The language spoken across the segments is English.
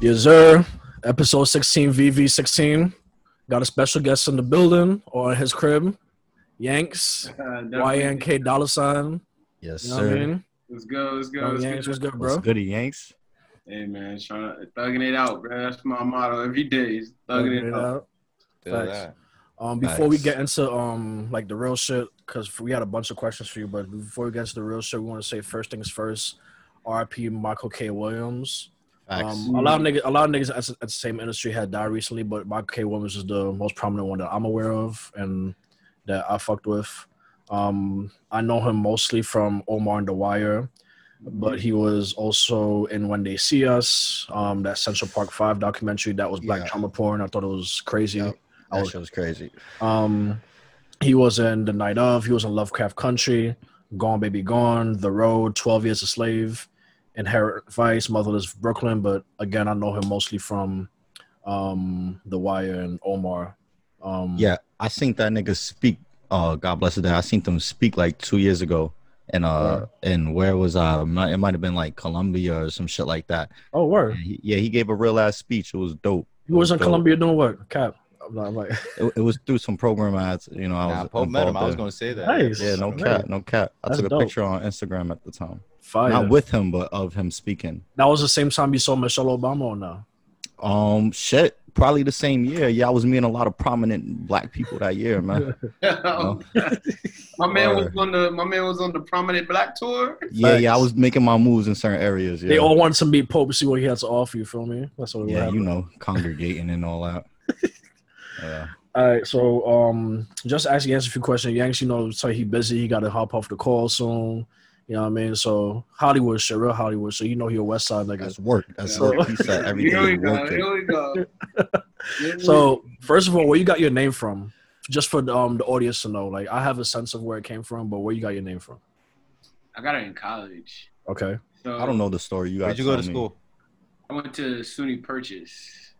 Yes, sir. Episode 16, VV16. Got a special guest in the building or in his crib. Yanks, Uh, YNK dollar sign. Yes, You know what sir. I mean? Let's go, let's go. Let's Yanks, go. what's good, What's bro? goody, Yanks? Hey man, trying to thugging it out, bro. That's my motto every day. Is thugging it out. Feel Facts. Um, before we get into um like the real shit, because we had a bunch of questions for you, but before we get into the real shit, we want to say first things first. R.I.P. Michael K. Williams. Um, a lot of niggas, a lot of niggas at, at the same industry had died recently, but Michael K. Williams is the most prominent one that I'm aware of and that I fucked with. Um, I know him mostly from Omar and The Wire, but he was also in When They See Us, um, that Central Park Five documentary that was black Yeah. trauma porn. I thought it was crazy. Yep. I that was- shit was crazy. Um, he was in The Night of. He was in Lovecraft Country, Gone Baby Gone, The Road, Twelve Years a Slave, Inherent Vice, Motherless Brooklyn. But again, I know him mostly from um, The Wire and Omar. Um, Yeah, I seen that nigga speak. Uh, God bless his day. I seen them speak like two years ago, and uh, and where was uh, it might have been like Columbia or some shit like that. Oh, word. And he- yeah, he gave a real ass speech. It was dope. He was in dope. Columbia doing what? Cap. I'm not- I'm like, It, it was through some program ads. You know, I was. Nah, Pope met him. involved I was gonna say that. Nice. Yeah, no Right. cap, no cap. I That's took a dope. picture on Instagram at the time. Fire. Not with him, but of him speaking. that was the same time you saw Michelle Obama or no? Um, shit, probably the same year. Yeah, I was meeting a lot of prominent black people that year, man. my man was on the my man was on the prominent black tour. Yeah, yeah, I was making my moves in certain areas. Yeah, They all wanted to meet Pope, to see what he had to offer. You feel me? That's what. yeah, you know, congregating and all that. Yeah, All right, so um, just actually answer a few questions. Yanks, you know, say he busy. He got to hop off the call soon. You know what I mean? So Hollywood shit, real Hollywood. So you know he a West Side nigga. that's work. That's So- work. He said every Here we go. Here we go. Here So first of all, where you got your name from? Just for um the audience to know, like I have a sense of where it came from, but where you got your name from? I got it in college. Okay, So I don't know the story. You guys Where'd you go to me. school? I went to SUNY Purchase.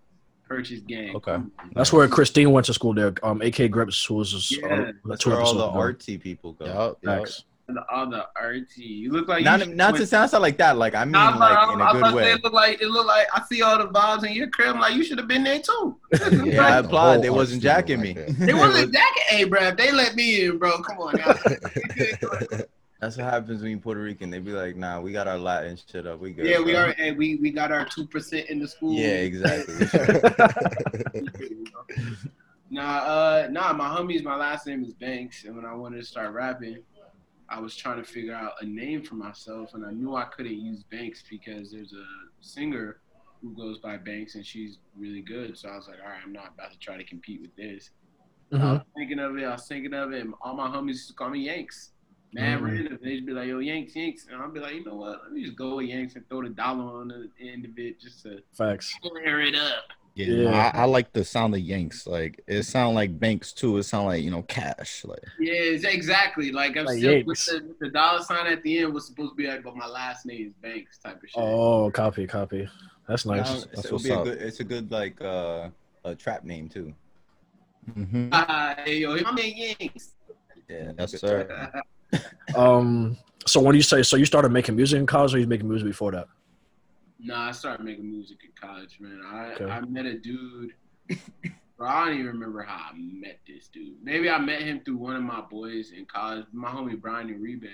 Purchase gang. Okay. that's where Christine went to school there. Um, AK Grips, who was just, Yeah, uh, That's where all the ago. artsy people go. Yep, yep. Facts. The other artsy. You look like Not, not to sound like that. Like I mean, Nah, I'm like not- in I'm a good way. It look like it look like I see all the vibes in your crib. I'm like you should have been there too. Yeah, I The applaud. They wasn't jacking like me. that. They wasn't jacking. Hey, bro, they let me in, bro. Come on now. That's what happens when you Puerto Rican. They be like, "Nah, we got our Latin shit up. We good." yeah, we bro." are, and we we got our two percent in the school. Yeah, exactly. nah, uh, nah. My homies, my last name is Banks, and when I wanted to start rapping, I was trying to figure out a name for myself, and I knew I couldn't use Banks because there's a singer who goes by Banks, and she's really good. So I was like, all right, I'm not about to try to compete with this. I Mhm. was thinking of it. I was thinking of it, and all my homies used to call me Yanks. Man, Mhm. random. They'd be like, "Yo, Yanks, Yanks," and I'd be like, "You know what? Let me just go with Yanks and throw the dollar on the end of it just to Facts. clear it up." Yeah, Yeah. I, I like the sound of Yanks. Like it sound like banks too. It sound like you know cash. Like Yeah, exactly. Like I'm Like still with the, with the dollar sign at the end was supposed to be like, but my last name is Banks type of shit. Oh, copy, copy. That's Um, nice. That's it'll what's be a good. It's a good like uh, a trap name too. mhm. Ah, hey, yo, my man Yanks. Yeah, Yes, good sir. Um, so when do you say so, you started making music in college, or you making music before that? Nah, I started making music in college, man. I Okay. I met a dude. Bro, I don't even remember how I met this dude. Maybe I met him through one of my boys in college. My homie Brian Uribe.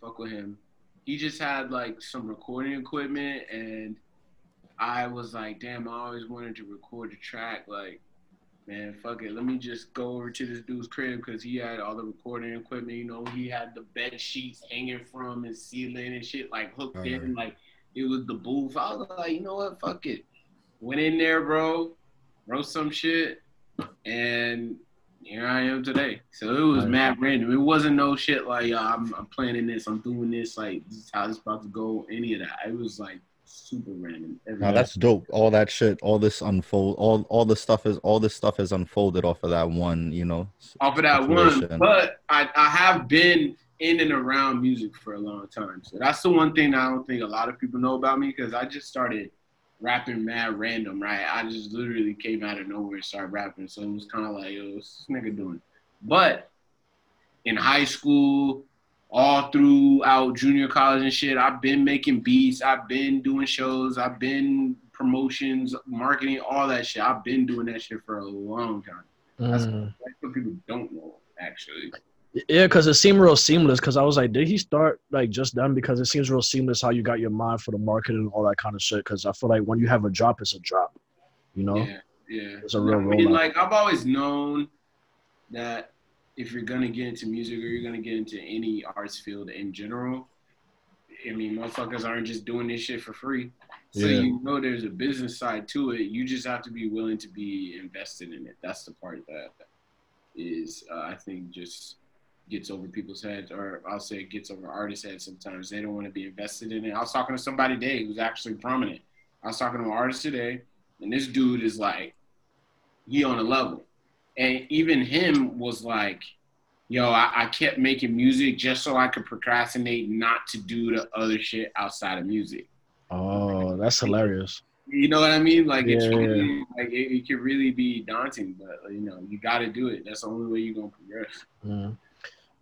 Fuck with him. He just had like some recording equipment, and I was like, damn, I always wanted to record a track. Like, man, fuck it. Let me just go over to this dude's crib because he had all the recording equipment. You know, he had the bed sheets hanging from his ceiling and shit, like hooked in. Like, it was the booth. I was like, you know what? Fuck it. Went in there, bro. Wrote some shit, and here I am today. So it was mad random. It wasn't no shit like I'm, I'm planning this, I'm doing this, like this is how it's about to go. Any of that. It was like super random. No, that's dope. All that shit, all this unfold, all all the stuff is all this stuff is unfolded off of that one. You know, off of that one. But I, I have been in and around music for a long time. So that's the one thing I don't think a lot of people know about me because I just started rapping mad random, right? I just literally came out of nowhere and started rapping. So it was kind of like, yo, what's this nigga doing? But in high school, all throughout junior college and shit, I've been making beats. I've been doing shows. I've been promotions, marketing, all that shit. I've been doing that shit for a long time. That's, Mm. that's what people don't know, actually. Yeah, because it seemed real seamless. Because I was like, did he start like just then? Because it seems real seamless how you got your mind for the marketing and all that kind of shit. Because I feel like when you have a drop, it's a drop. You know? Yeah, yeah. It's a real I mean, rollout. like I've always known that if you're gonna get into music or you're gonna get into any arts field in general, I mean, motherfuckers aren't just doing this shit for free. So Yeah. you know there's a business side to it. You just have to be willing to be invested in it. That's the part that is, uh, I think, just gets over people's heads, or I'll say it gets over artists' heads sometimes. They don't want to be invested in it. I was talking to somebody today who's actually prominent. I was talking to an artist today, and this dude is like, he on a level. And even him was like, yo, I, I kept making music just so I could procrastinate not to do the other shit outside of music. Oh, that's hilarious. You know what I mean? Like it's really, like it, it can really be daunting, but you know you got to do it. That's the only way you're gonna progress. Mm.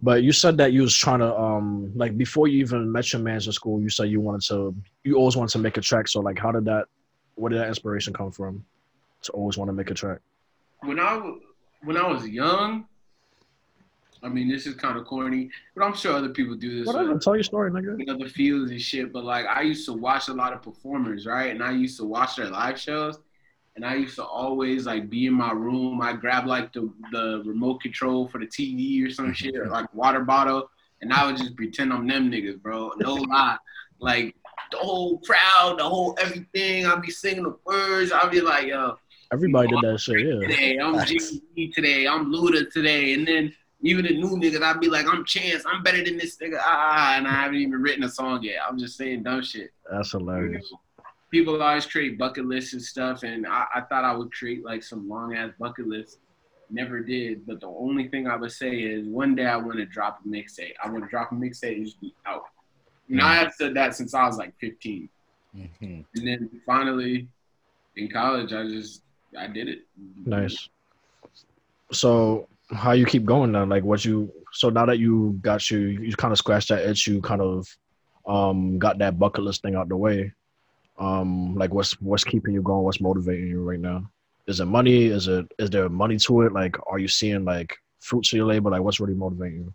But you said that you was trying to um like before you even met your mans in school, you said you wanted to you always wanted to make a track. So like how did that where did that inspiration come from to always want to make a track? When I w- when I was young, I mean this is kind of corny, but I'm sure other people do this. Whatever, with tell your story, nigga. in other fields and shit. But like I used to watch a lot of performers, right? And I used to watch their live shows. And I used to always like be in my room. I grab like the, the remote control for the TV or some shit, or like water bottle, and I would just pretend I'm them niggas, bro. No lie. Like the whole crowd, the whole everything. I'd be singing the words. I'd be like, yo, Everybody did that shit, yeah. today. I'm Facts. Today. I'm Luda today. And then even the new niggas, I'd be like, I'm Chance. I'm better than this nigga. Ah, and I haven't even written a song yet. I'm just saying dumb shit. That's hilarious. People always create bucket lists and stuff, and I, I thought I would create like some long ass bucket list. Never did. But the only thing I would say is one day I want to drop a mixtape. I want to drop a mixtape and just be out. You know, I have said that since I was like 15. Mhm. And then finally in college, I just I did it. Nice. So how you keep going now? Like what you so now that you got you you kind of scratched that itch, you kind of um got that bucket list thing out the way. Um like what's what's keeping you going? What's motivating you right now? Is it money? Is it is there money to it? Like are you seeing like fruits of your labor? Like what's really motivating you?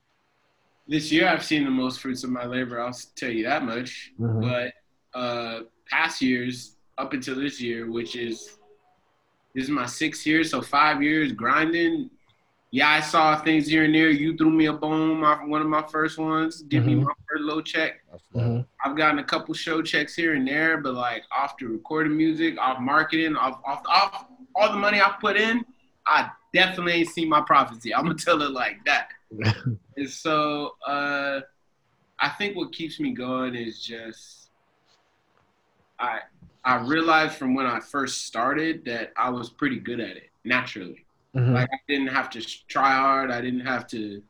This year, I've seen the most fruits of my labor. I'll tell you that much. Mhm. But uh, past years, up until this year, which is this is my sixth year, so five years grinding. Yeah, I saw things here and there. You threw me a bone, my, one of my first ones. Give me Mhm. my first low check. That's Mhm. I've gotten a couple show checks here and there, but like off the recording music, off marketing, off off, off all the money I put in, I definitely ain't seen my prophecy. I'm gonna tell it like that. and so uh, I think what keeps me going is just I I realized from when I first started that I was pretty good at it naturally. Mhm. Like I didn't have to try hard. I didn't have to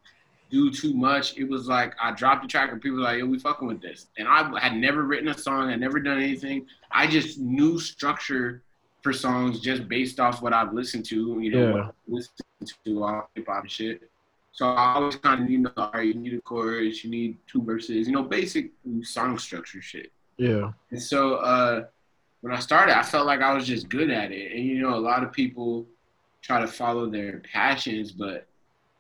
do too much. It was like I dropped the track and people were like, "Yo, we fucking with this." And I had never written a song. I never done anything. I just knew structure for songs just based off what I've listened to. You know, Yeah. what I've listened to all hip hop shit. So I always kind of you know, all right, you need a chorus, you need two verses, you know, basic song structure shit. yeah. And so uh, when I started, I felt like I was just good at it. And you know, a lot of people try to follow their passions, but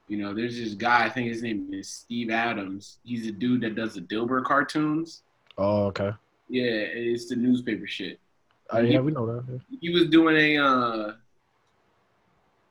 you know, there's this guy. I think his name is Steve Adams. He's a dude that does the Dilbert cartoons. Oh, okay. Yeah, it's the newspaper shit. Uh, yeah, we know that. yeah. He was doing a uh,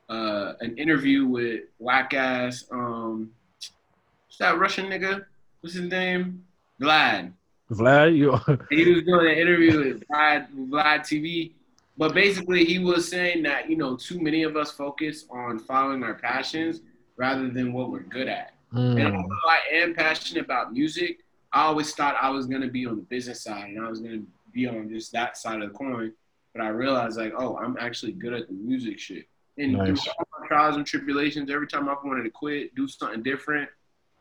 uh, an interview with whack ass um, what's that Russian nigga? What's his name? Vlad. Vlad, you he was doing an interview with Vlad, Vlad TV. But basically, he was saying that, you know, too many of us focus on following our passions rather than what we're good at. And Mm. although I am passionate about music, I always thought I was going to be on the business side and I was going to be on just that side of the coin. But I realized, like, oh, I'm actually good at the music shit. And Nice. through all my trials and tribulations, every time I've wanted to quit, do something different,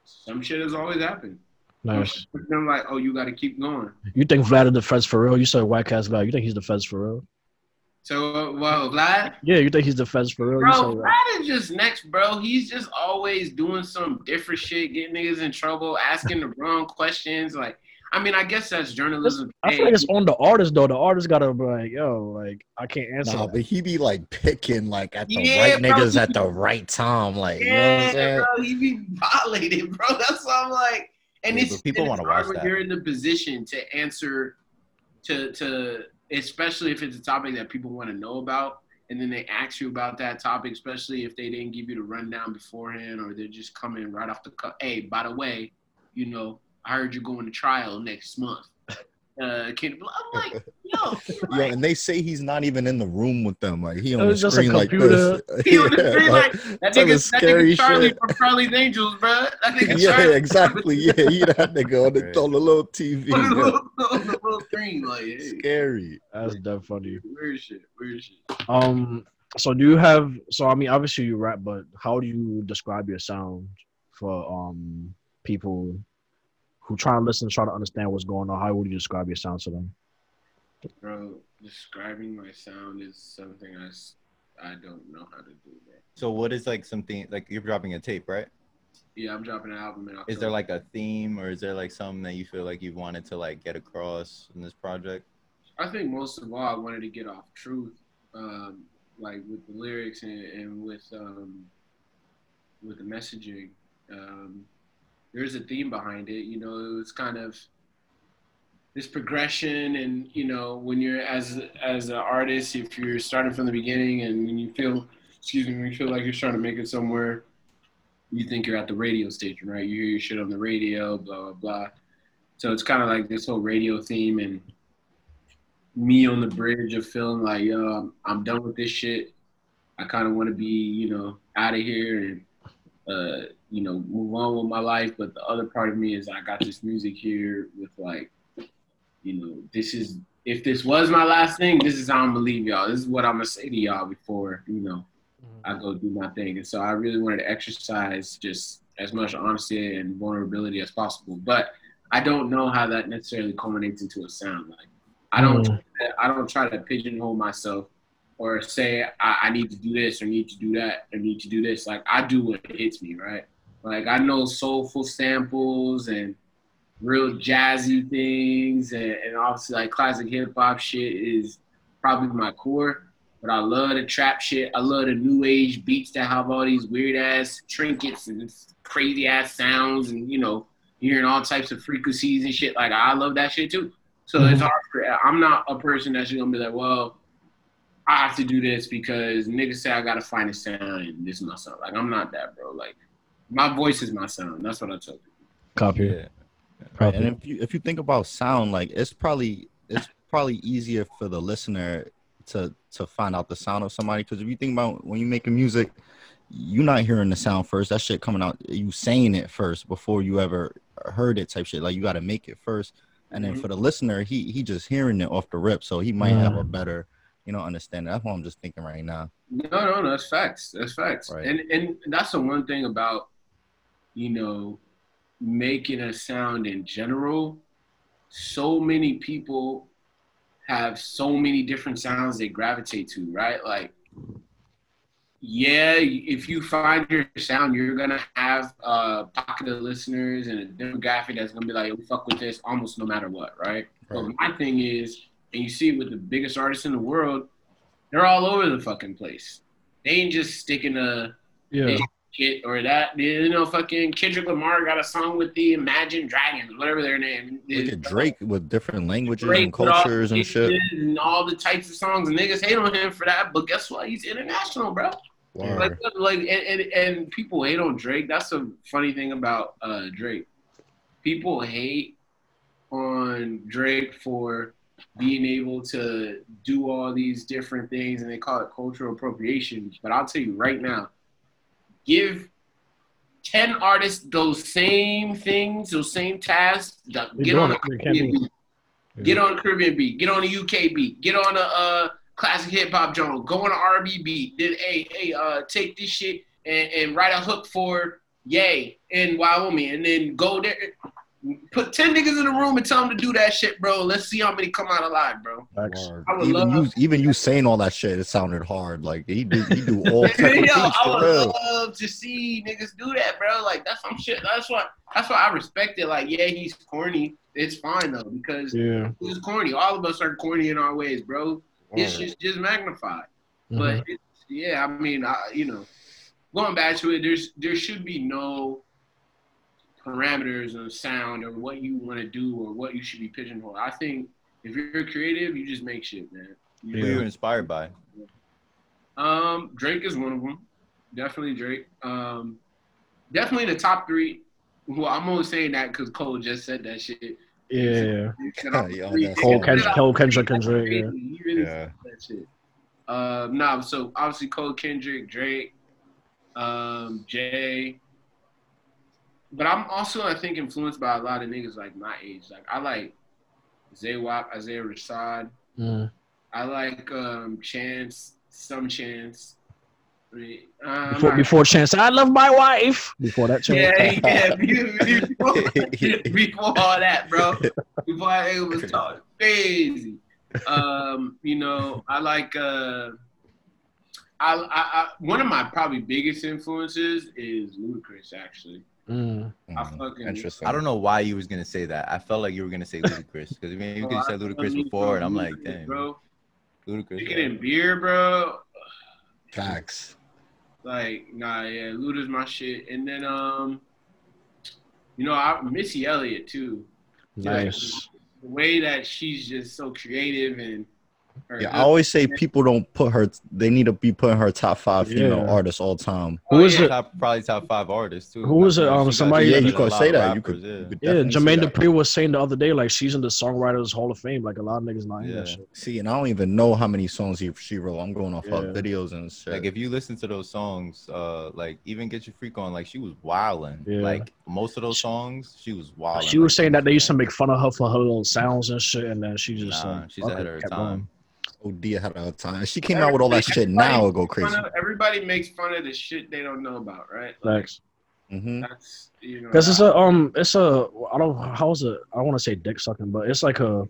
some shit has always happened. nice. Then, like, oh, you got to keep going. You think Vlad is the feds for real? You said white cast Vlad. You think he's the feds for real? So, well, Vlad, Yeah, you think he's the feds for real? You Bro, said that. Vlad is just next, bro. He's just always doing some different shit, getting niggas in trouble, asking the wrong questions. Like, I mean, I guess that's journalism. I feel like it's on the artist though. The artist gotta be like, yo, like I can't answer. Nah, that. but he be like picking like at the Yeah, right bro, niggas at the right time. Like, you know what I'm Yeah, saying? bro, he be violated, bro. That's why I'm like, and Yeah, it's people wanna watch when that. You're in the position to answer, to to especially if it's a topic that people want to know about, and then they ask you about that topic, especially if they didn't give you the rundown beforehand, or they're just coming right off the cut. Hey, by the way, you know, I heard you're going to trial next month. Uh, can I'm like, yo, Yo, and they say he's not even in the room with them. Like he on the was just a screen like computer. this. He on the Yeah, screen like, that telling nigga, that scary nigga Charlie shit. from Charlie's Angels, bro. That nigga yeah, Charlie exactly. Yeah, he that nigga on the, Right. on the little TV. on the little, on the little screen, like, hey, Scary. That's dead funny. weird shit, weird shit. Um, so do you have? So I mean, obviously you rap, but how do you describe your sound for um people who try to listen, try to understand what's going on? How would you describe your sound to them? Bro, describing my sound is something I, I don't know how to do, bro. So what is like something like you're dropping a tape, right? Yeah, I'm dropping an album in October. Is there like a theme or is there like something that you feel like you wanted to like get across in this project? I think most of all, I wanted to get off truth, um, like with the lyrics and, and with um, with the messaging. Um, there's a theme behind it. You know, it's kind of this progression, and you know, when you're as as an artist, if you're starting from the beginning and you feel, excuse me, you feel like you're trying to make it somewhere, you think you're at the radio station, right? You hear your shit on the radio, blah blah blah. So it's kind of like this whole radio theme and me on the bridge of feeling like, yo, I'm done with this shit. I kind of want to be, you know, out of here and, uh, you know, move on with my life. But the other part of me is I got this music here with like, you know, this is if this was my last thing, this is how I'm gonna leave y'all. This is what I'm gonna say to y'all before, you know, I go do my thing. And so I really wanted to exercise just as much honesty and vulnerability as possible. But I don't know how that necessarily culminates into a sound. Like I don't Mm. I don't try to pigeonhole myself or say I, I need to do this or need to do that or need to do this. Like I do what hits me, right? Like I know soulful samples and real jazzy things and, and obviously like classic hip hop shit is probably my core. But I love the trap shit. I love the new age beats that have all these weird ass trinkets and crazy ass sounds and you know, hearing all types of frequencies and shit. Like I love that shit too. So it's mm-hmm. hard for I'm not a person that's gonna be like, well, I have to do this because niggas say I gotta find a sound and this sound. Like I'm not that, bro. Like my voice is my sound. That's what I tell people. Copy. Yeah. Right. And if you if you think about sound, like it's probably it's probably easier for the listener to to find out the sound of somebody because if you think about when you making music, you're not hearing the sound first. That shit coming out, you saying it first before you ever heard it type shit. Like you got to make it first, and then Mhm. for the listener, he he just hearing it off the rip, so he might have a better you know understanding. That's what I'm just thinking right now. No, no, no, that's facts. That's facts. Right. And and that's the one thing about, you know, making a sound in general. So many people have so many different sounds they gravitate to, right? Like, yeah, if you find your sound, you're gonna have a pocket of listeners and a demographic that's gonna be like, "We fuck with this," almost no matter what, right? But Right. my thing is, and you see it with the biggest artists in the world, they're all over the fucking place. They ain't just sticking a Yeah. Shit or that. You know, fucking Kendrick Lamar got a song with the Imagine Dragons, whatever their name. Look at Drake with different languages Drake and cultures and shit. And all the types of songs, and niggas hate on him for that. But guess what? He's international, bro. Like, like, and, and and people hate on Drake. That's a funny thing about uh, Drake. People hate on Drake for being able to do all these different things, and they call it cultural appropriation. But I'll tell you right now, give ten artists those same things, those same tasks. Get on a it. They can't Caribbean be- beat. Get on a Caribbean beat. Get on a UK beat. Get on a uh, classic hip hop genre. Go on an R&B beat. Then hey hey uh take this shit and, and write a hook for Yay in Wyoming, and then go there. Put ten niggas in the room and tell them to do that shit, bro. Let's see how many come out alive, bro. I would Even love- you, even you saying all that shit, it sounded hard. Like he do, he do all Yo, techniques I would real. love to see niggas do that, bro. Like that's some shit. That's why. That's why I respect it. Like, yeah, he's corny. It's fine though because Yeah. he's corny. All of us are corny in our ways, bro. It's just just magnified. Mhm. But it's, yeah, I mean, I, you know, going back to it, there's there should be no parameters of sound or what you want to do or what you should be pigeonholed. I think if you're creative, you just make shit, man. You Who Yeah. you inspired by? Um, Drake is one of them. Definitely Drake. Um, definitely the top three. Well, I'm only saying that because Cole just said that shit. yeah. He said Yeah, Cole, Yeah. Ken- Cole Kendrick, three. Kendrick, yeah. He really Yeah. said that shit. Uh, nah, so obviously Cole Kendrick, Drake, um, Jay. But I'm also, I think, influenced by a lot of niggas like my age. Like I like Zaywap, Isaiah Rashad. Mm. I like um, Chance, some Chance. I mean, uh, Before, not- before Chance, I love my wife. Before that, Chance. yeah, yeah, before, before all that, bro. Before I it was talking crazy. Um, you know, I like uh I, I, I one of my probably biggest influences is Ludacris actually. Mm. I fucking- Interesting. I don't know why you was gonna say that. I felt like you were gonna say Ludacris because I mean you could have said Ludacris before, and I'm like, damn, bro. Ludacris. Drinking in beer, bro. Facts. Like, nah, yeah, Luda's my shit. And then um you know, I Missy Elliott too. Nice. The way that she's just so creative and her Yeah, I always say people don't put her. They need to be putting her top five female Yeah. artists all time. Who is it? Top, probably top five artists too. Who was it? Um, somebody- yeah, you could say of that. You could. yeah. you could Yeah, definitely say Jermaine that. Dupri was saying the other day, like she's in the songwriters Hall of Fame. Like a lot of niggas not in that shit. See, and I don't even know how many songs he, she wrote. I'm going off her Yeah. videos and shit. Like if you listen to those songs, uh, like even get your freak on, like she was wilding. Yeah. Like most of those songs, she was wilding. She was like, saying that they used to make fun of her for her little sounds and shit, and then she just Nah, like, she's fuck ahead it, of her kept time. going. OD ahead of her time. She came out with all that shit now. It go crazy. of- everybody makes fun of the shit they don't know about, right? Like, Thanks. hmm that's you know. Because it's a um, it's a I don't how is it? I want to say dick sucking, but it's like a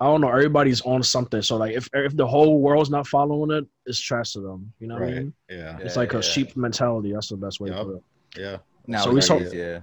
I don't know. Everybody's on something, so like if if the whole world's not following it, it's trash to them. You know what I mean? Yeah. It's Yeah, like a yeah. sheep mentality. That's the best way to put it. Yeah. Now So we saw- yeah.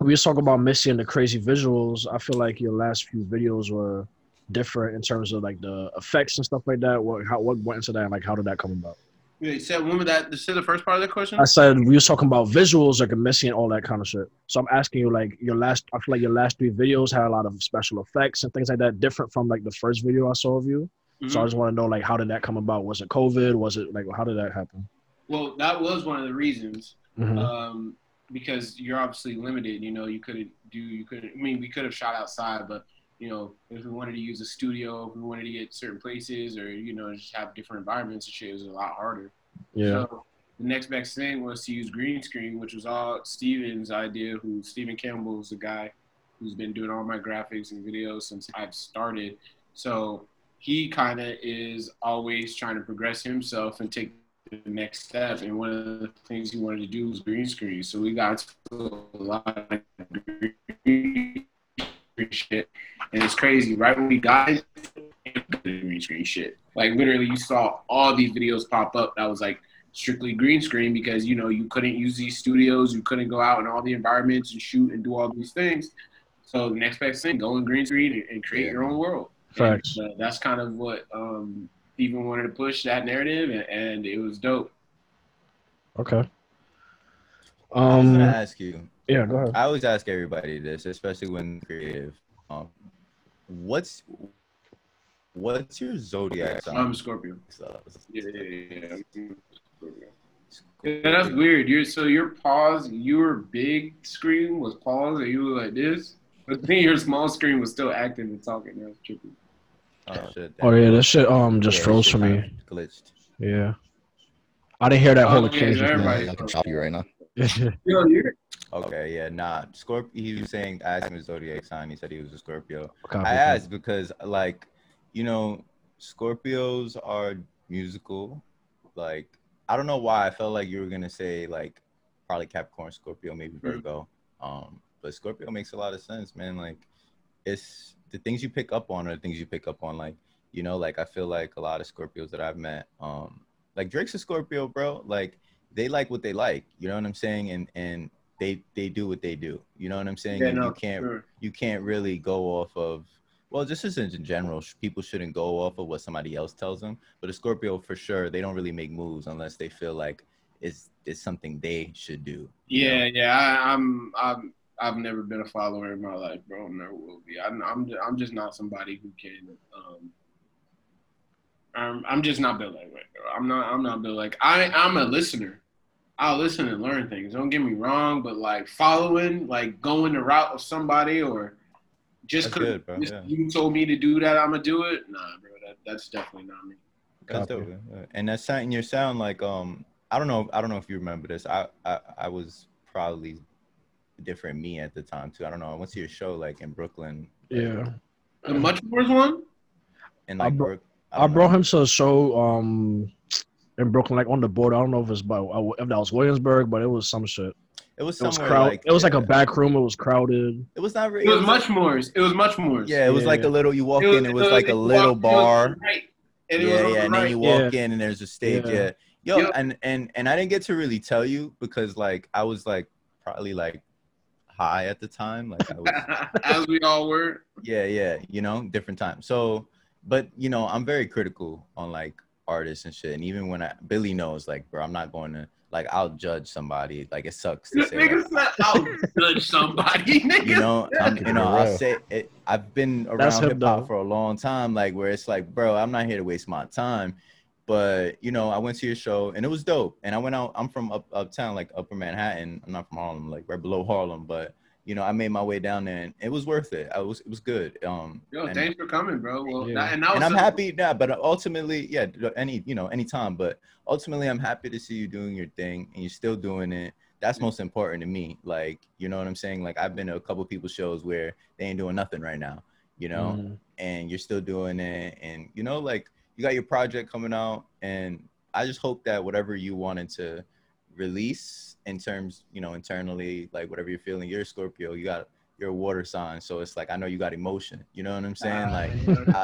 we just talk about Missy and the crazy visuals. I feel like your last few videos were different in terms of like the effects and stuff like that. What how what went into that? And like how did that come about? Wait, said of that. Say the first part of the question. I said we was talking about visuals like Missy and all that kind of shit. So I'm asking you like your last. I feel like your last three videos had a lot of special effects and things like that, different from like the first video I saw of you. So I Mhm. just want to know like how did that come about? Was it COVID? Was it like how did that happen? Well, that was one of the reasons. Mhm. Um, because you're obviously limited. You know, you couldn't do. You couldn't. I mean, we could have shot outside, but you know, if we wanted to use a studio, if we wanted to get certain places, or you know, just have different environments and shit, it was a lot harder. yeah. So the next best thing was to use green screen, which was all Steven's idea. Who Steven Campbell is the guy who's been doing all my graphics and videos since I've started. So he kind of is always trying to progress himself and take the next step. And one of the things he wanted to do was green screen. So we got to a lot of green screen shit, and it's crazy. Right when we got the green screen shit, like literally, you saw all these videos pop up that was like strictly green screen because you know you couldn't use these studios, you couldn't go out in all the environments and shoot and do all these things. So the next best thing, go in green screen and, create Yeah. your own world. Facts. And, uh, that's kind of what um, Steven wanted to push that narrative, and, and it was dope. Okay. I was Um. gonna ask you. Yeah. Go ahead. I always ask everybody this, especially when creative. Um, what's what's your zodiac sign? I'm Scorpio. So- Yeah, yeah, yeah. yeah. Scorpio. Yeah, that's weird. You're so your pause, your big screen was paused, and you were like this, but then your small screen was still active and talking. That's trippy. Oh shit. Oh yeah, that shit um just Yeah, froze for me. Glitched. Yeah. I didn't hear that whole Oh, yeah, exchange. just now. everybody- Yeah, I can chop you right now. Yo, you're Okay, yeah, nah. Scorpio. He was saying, I asked him his zodiac sign. He said he was a Scorpio. Copy, I copy. asked because, like, you know, Scorpios are musical. Like, I don't know why I felt like you were gonna say like probably Capricorn, Scorpio, maybe Mhm. Virgo. Um, but Scorpio makes a lot of sense, man. Like, it's the things you pick up on are the things you pick up on. Like, you know, like I feel like a lot of Scorpios that I've met, um, like Drake's a Scorpio, bro. Like they like what they like. You know what I'm saying? And and they they do what they do. You know what I'm saying? Yeah, no, you can't sure. you can't really go off of well just as in general people shouldn't go off of what somebody else tells them but a scorpio for sure they don't really make moves unless they feel like it's it's something they should do you know? Yeah, yeah. I, I'm, I'm, I've never been a follower in my life, bro. Never will be. I'm, I'm, I'm just not somebody who can. Um, I'm, I'm just not built like that. I'm not, I'm not built like. I, I'm a listener. I'll listen and learn things. Don't get me wrong, but like following, like going the route of somebody, or just That's 'cause good, bro, just yeah. you told me to do that, I'm gonna do it. Nah, bro. That, that's definitely not me. That's dope. And that sound your sound like um I don't know I don't know if you remember this. I I, I was probably different me at the time too. I don't know. I went to your show like in Brooklyn. like, Yeah. The much worse one. In I like bro- Brook- I brought know. him to a show um in Brooklyn, like on the border. I don't know if it's by if that was Williamsburg, but it was some shit. It was It was crowd. like it was like a back room. It was crowded. It was not really. It was much more. It was much more. Yeah, it was like a little. You walk in, it was like a little walk- it was bar. on right, and yeah, yeah, the and then you walk Yeah. in and there's a stage. Yeah. Yeah, yo, Yep. and and and I didn't get to really tell you because like I was like probably like high at the time. Like I was. As we all were. yeah yeah you know different time so but you know i'm very critical on like artists and shit. And even when i Billie knows like bro i'm not going to like i'll judge somebody. Like it sucks to say nigga like, said, I'll judge somebody. Nigga. you know I'm, you know, I'll say it, I've been around hip hop for a long time like where it's like bro i'm not here to waste my time. But you know i went to your show and it was dope. And i went out i'm from up uptown like upper manhattan. I'm not from harlem like right below harlem but you know i made my way down there and it was worth it i was it was good um Yo, and- thanks for coming, bro. Well, Yeah. that, and, that and I'm a- happy, yeah. But ultimately, yeah, any you know, any time. But ultimately, I'm happy to see you doing your thing and you're still doing it. That's most important to me. Like, you know what I'm saying? Like, I've been to a couple people's shows where they ain't doing nothing right now, you know, Mhm. and you're still doing it, and you know, like you got your project coming out, and I just hope that whatever you wanted to release in terms, you know, internally, like whatever you're feeling, you're a Scorpio, you got you're a water sign, so it's like I know you got emotion. You know what I'm saying? Ah, Like.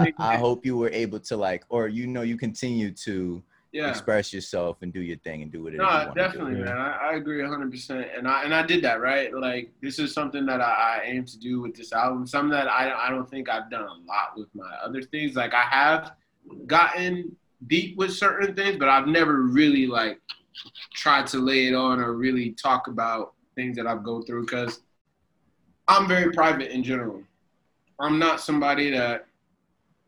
I, I hope you were able to like, or you know, you continue to yeah. express yourself and do your thing and do what it is. you No, wanna do. definitely, man. I, I agree 100. percent And I and I did that right. Like this is something that I, I aim to do with this album. Something that I I don't think I've done a lot with my other things. Like I have gotten deep with certain things, but I've never really like tried to lay it on or really talk about things that I've go through because I'm very private in general. I'm not somebody that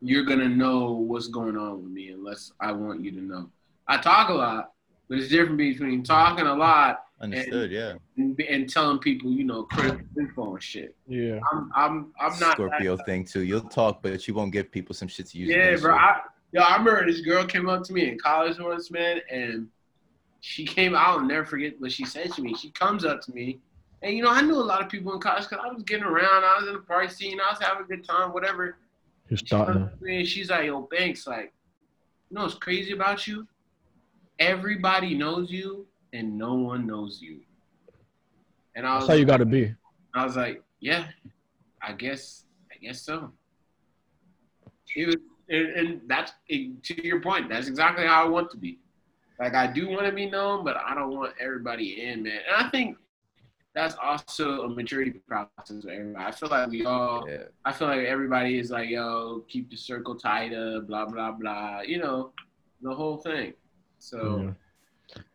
you're gonna know what's going on with me unless I want you to know. I talk a lot, but it's different between talking a lot Understood, yeah. and, and telling people, you know, critical info and shit. Yeah. I'm I'm I'm not that Scorpio thing too. You'll talk, but you won't give people some shit to use. Yeah, bro. I, yo, I remember this girl came up to me in college once, man, and she came. I'll never forget what she said to me. She comes up to me, and you know, I knew a lot of people in college because I was getting around. I was in the party scene. I was having a good time, whatever. She starting. me and she's like, "Yo, Banks, like, you know what's crazy about you? Everybody knows you, and no one knows you." And I That's was, how you got to be. I was like, "Yeah, I guess, I guess so." It was, and, and that's to your point. That's exactly how I want to be. Like I do want to be known, but I don't want everybody in, man. And I think that's also a maturity process for everybody. I feel like we all, yeah. I feel like everybody is like, yo, keep the circle tighter, blah blah blah. You know, the whole thing. So Yeah.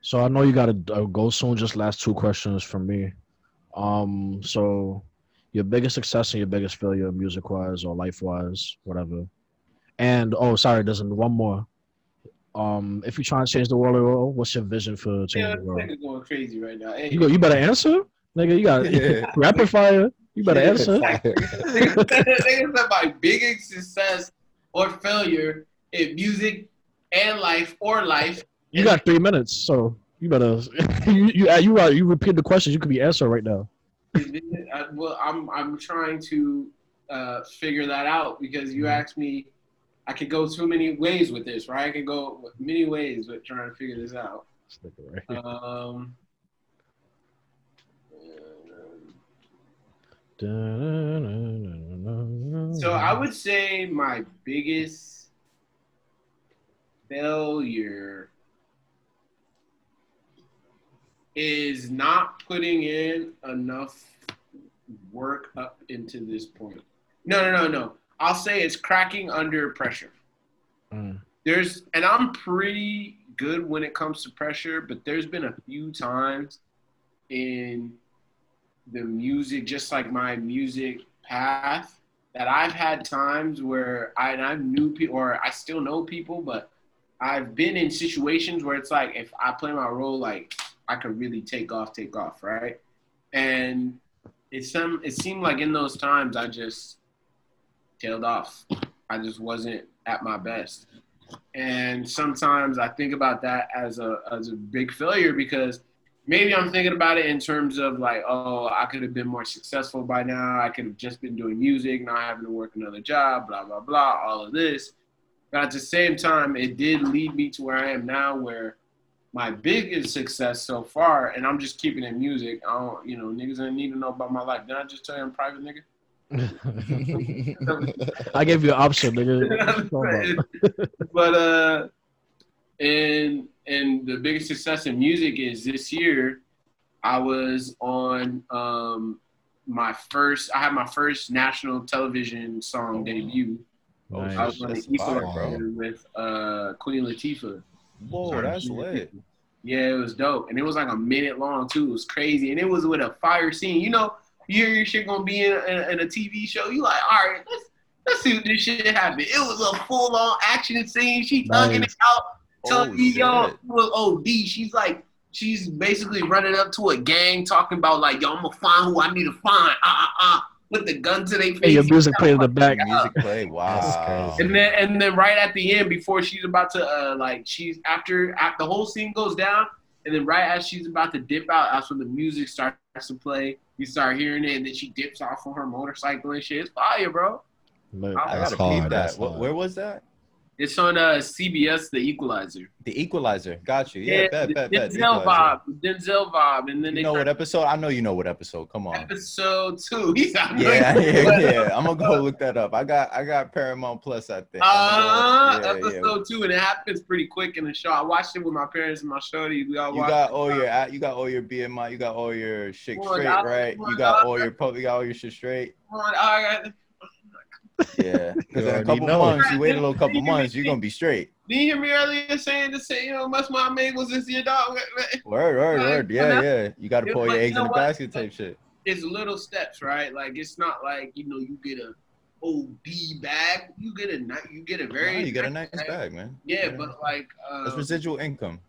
So I know you got to uh, go soon. Just last two questions from me. Um, so your biggest success and your biggest failure, music wise or life wise, whatever. And oh, sorry, there's one more. Um, if you're trying to change the world, what's your vision for changing this the world? nigga's going crazy right now. Hey, You go. You better answer, nigga. You got Yeah. rapid fire. You better answer. nigga said my biggest success or failure in music and life or life. You got three minutes, so you better. you you uh, you, uh, you repeat the questions. You could be answering right now. I- well, I'm I'm trying to uh, figure that out because you Mhm. asked me. I could go too many ways with this, right? I could go many ways with trying to figure this out. Um, So I would say my biggest failure is not putting in enough work up into this point. No, no, no, no. I'll say it's cracking under pressure. Mm. There's, and I'm pretty good when it comes to pressure, but there's been a few times in the music, just like my music path, that I've had times where I, and I knew people, or I still know people, but I've been in situations where it's like if I play my role, like I could really take off, take off, right? And it some it seemed like in those times I just tailed off. I just wasn't at my best. And sometimes I think about that as a as a big failure because maybe I'm thinking about it in terms of like, oh, I could have been more successful by now. I could have just been doing music, not having to work another job, blah blah blah, all of this. But at the same time, it did lead me to where I am now, where my biggest success so far, and I'm just keeping it music. I don't, you know, niggas don't need to know about my life. Did I just tell you I'm private, nigga? I gave you an option, nigga. but uh, and and the biggest success in music is this year. I was on um my first. I had my first national television song debut. Oh, I was on the that's Easter with uh Queen Latifah. Whoa, that's lit. Yeah, it was dope, and it was like a minute long too. It was crazy, and it was with a fire scene. You know, you hear your shit gonna be in a, in a TV show. You like, all right, let's let's see what this shit happen. It was a full on action scene. She thugging Nice. it out, telling Oh, me, yo, shit. it was OD. She's like, she's basically running up to a gang, talking about like, yo, I'm gonna find who I need to find. Uh, uh, uh, with the gun to their face. Hey, your music played in the back. Music play. Wow. And then and then right at the end, before she's about to uh like she's after, after the whole scene goes down, and then right as she's about to dip out, that's when the music starts to play. You start hearing it, and then she dips off on her motorcycle and shit. It's fire, bro. Look, I gotta peep that. What, where was that? It's on uh CBS, The Equalizer. The Equalizer. Got you. Yeah, bet, bet, bet. The Denzel vibe, Denzel vibe, and then You know what episode? I know you know what episode. Come on. episode two. Yeah, yeah, yeah. I'm gonna go look that up. I got I got Paramount Plus, I think. Uh, go- yeah, yeah. episode two, and it happens pretty quick in the show. I watched it with my parents and my shorty. We all You got all your you got all your BMI, you got all your shit straight, dog. right? On, You got all your you got all your shit straight. Come on, I got- Yeah, because in a couple know. months, you wait a little couple months, you're gonna be straight. Did you hear me earlier saying the same? you know, much my man was this your dog? Word, word, word. Yeah, yeah. You got to Yeah, put all your you eggs know in the what? basket type shit. It's little steps, right? Like it's not like you know you get a OD bag. You get a ni- you get a very Nah, you get a nice bag. bag, man. Yeah, but like That's uh, residual income.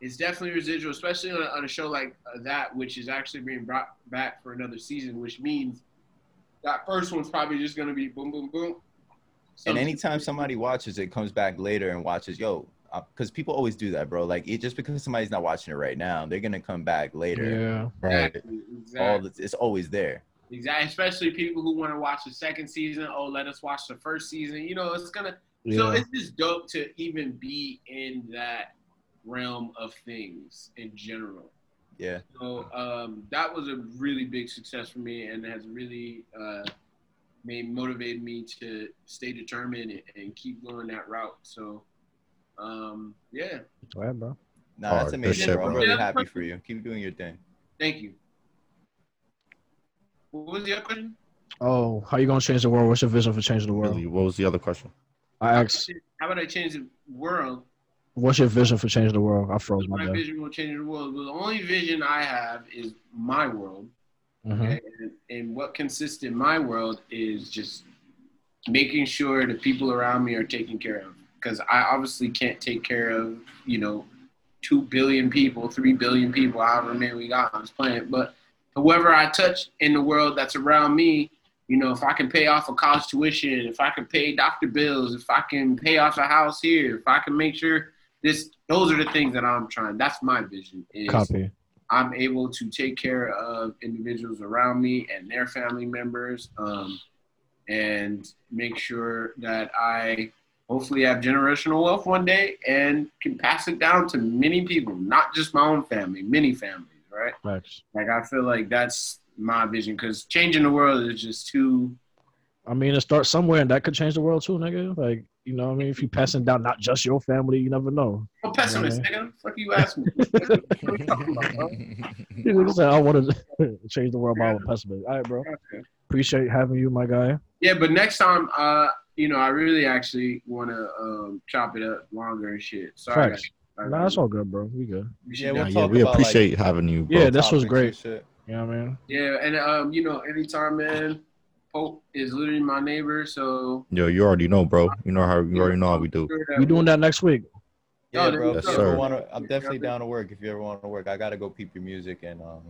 it's definitely residual, especially on a, on a show like uh, that, which is actually being brought back for another season, which means that first one's probably just gonna be boom, boom, boom. And anytime somebody watches it, comes back later and watches, yo, uh, because people always do that, bro. Like, it, just because somebody's not watching it right now, they're gonna come back later. Yeah. Right. Exactly, All the, it's always there. Exactly, especially people who want to watch the second season. Oh, let us watch the first season. You know, it's gonna. So it's just dope to even be in that realm of things in general. Yeah. So um, that was a really big success for me, and has really uh, made motivated me to stay determined and, and keep going that route. So um, yeah, Go ahead, bro. Nah, that's amazing, shit, bro. I'm really Yeah. happy for you. Keep doing your thing. thank you. What was the other question? Oh, how are you gonna change the world? What's your vision for changing the world? Really, what was the other question? I asked, How about I change the world what's your vision for changing the world? I froze my my vision will change the world. Well, the only vision I have is my world. Mhm. Okay? And, and what consists in my world is just making sure the people around me are taken care of. Because I obviously can't take care of, you know, two billion people, three billion people, however many we got on this planet. But whoever I touch in the world that's around me, you know, if I can pay off a college tuition, if I can pay doctor bills, if I can pay off a house here, if I can make sure this, those are the things that I'm trying. That's my vision. Is Copy. I'm able to take care of individuals around me and their family members, um, and make sure that I hopefully have generational wealth one day and can pass it down to many people, not just my own family, many families, right? Facts. Like I feel like that's my vision because changing the world is just too I mean, it starts somewhere, and that could change the world too, nigga. Like, you know, what I mean, if you passing down not just your family, you never know. I'm a pessimist, Yeah. nigga. Fuck you, ask me. What you talking about. You nigga said I want to change the world by a pessimist. All right, bro. Appreciate having you, my guy. Yeah, but next time, uh, you know, I really actually want to um chop it up longer and shit. Sorry. Facts. guys. Nah, it's all good, bro. We good. Yeah, we'll definitely- yeah, we about, like, appreciate having you. Bro. Yeah, this was great. Yeah, shit. You know what I mean? Yeah, and um, you know, anytime, man. Pope is literally my neighbor, so Yo, you already know, bro. You know how you already know how we do. We doing that next week. Yeah, bro. there If you you ever wanna. I'm definitely down to work. If you ever want to work, I gotta go peep your music and um,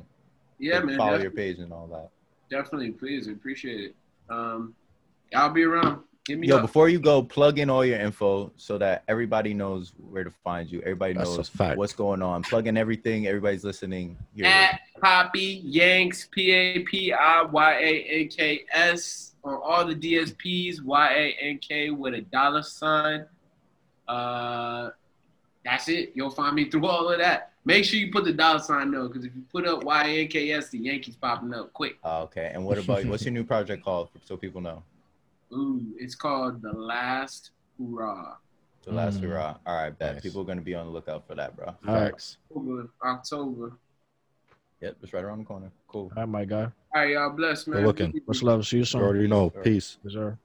Yeah, man. follow def- your page and all that. Definitely, please, appreciate it. Um, I'll be around. Hit me Yo, up. before you go, plug in all your info so that everybody knows where to find you. Everybody That's knows what's going on. Plug in everything. Everybody's listening. Here. At Papi Yanks, P A P I Y A N K S, on all the DSPs, Y A N K with a dollar sign. Uh, that's it. You'll find me through all of that. Make sure you put the dollar sign though, because if you put up Y A N K S, the Yankees popping up quick. Oh, okay. And what about what's your new project called so people know? Ooh, it's called The Last Hoorah. The last Mm. hoorah. All right, bet. Nice. People are gonna be on the lookout for that, bro. Facts. October. October. Yep, it's right around the corner. Cool. All right, my guy. All right, y'all bless, man. looking. Much love. See you You soon. already know. Peace. Yes, sir.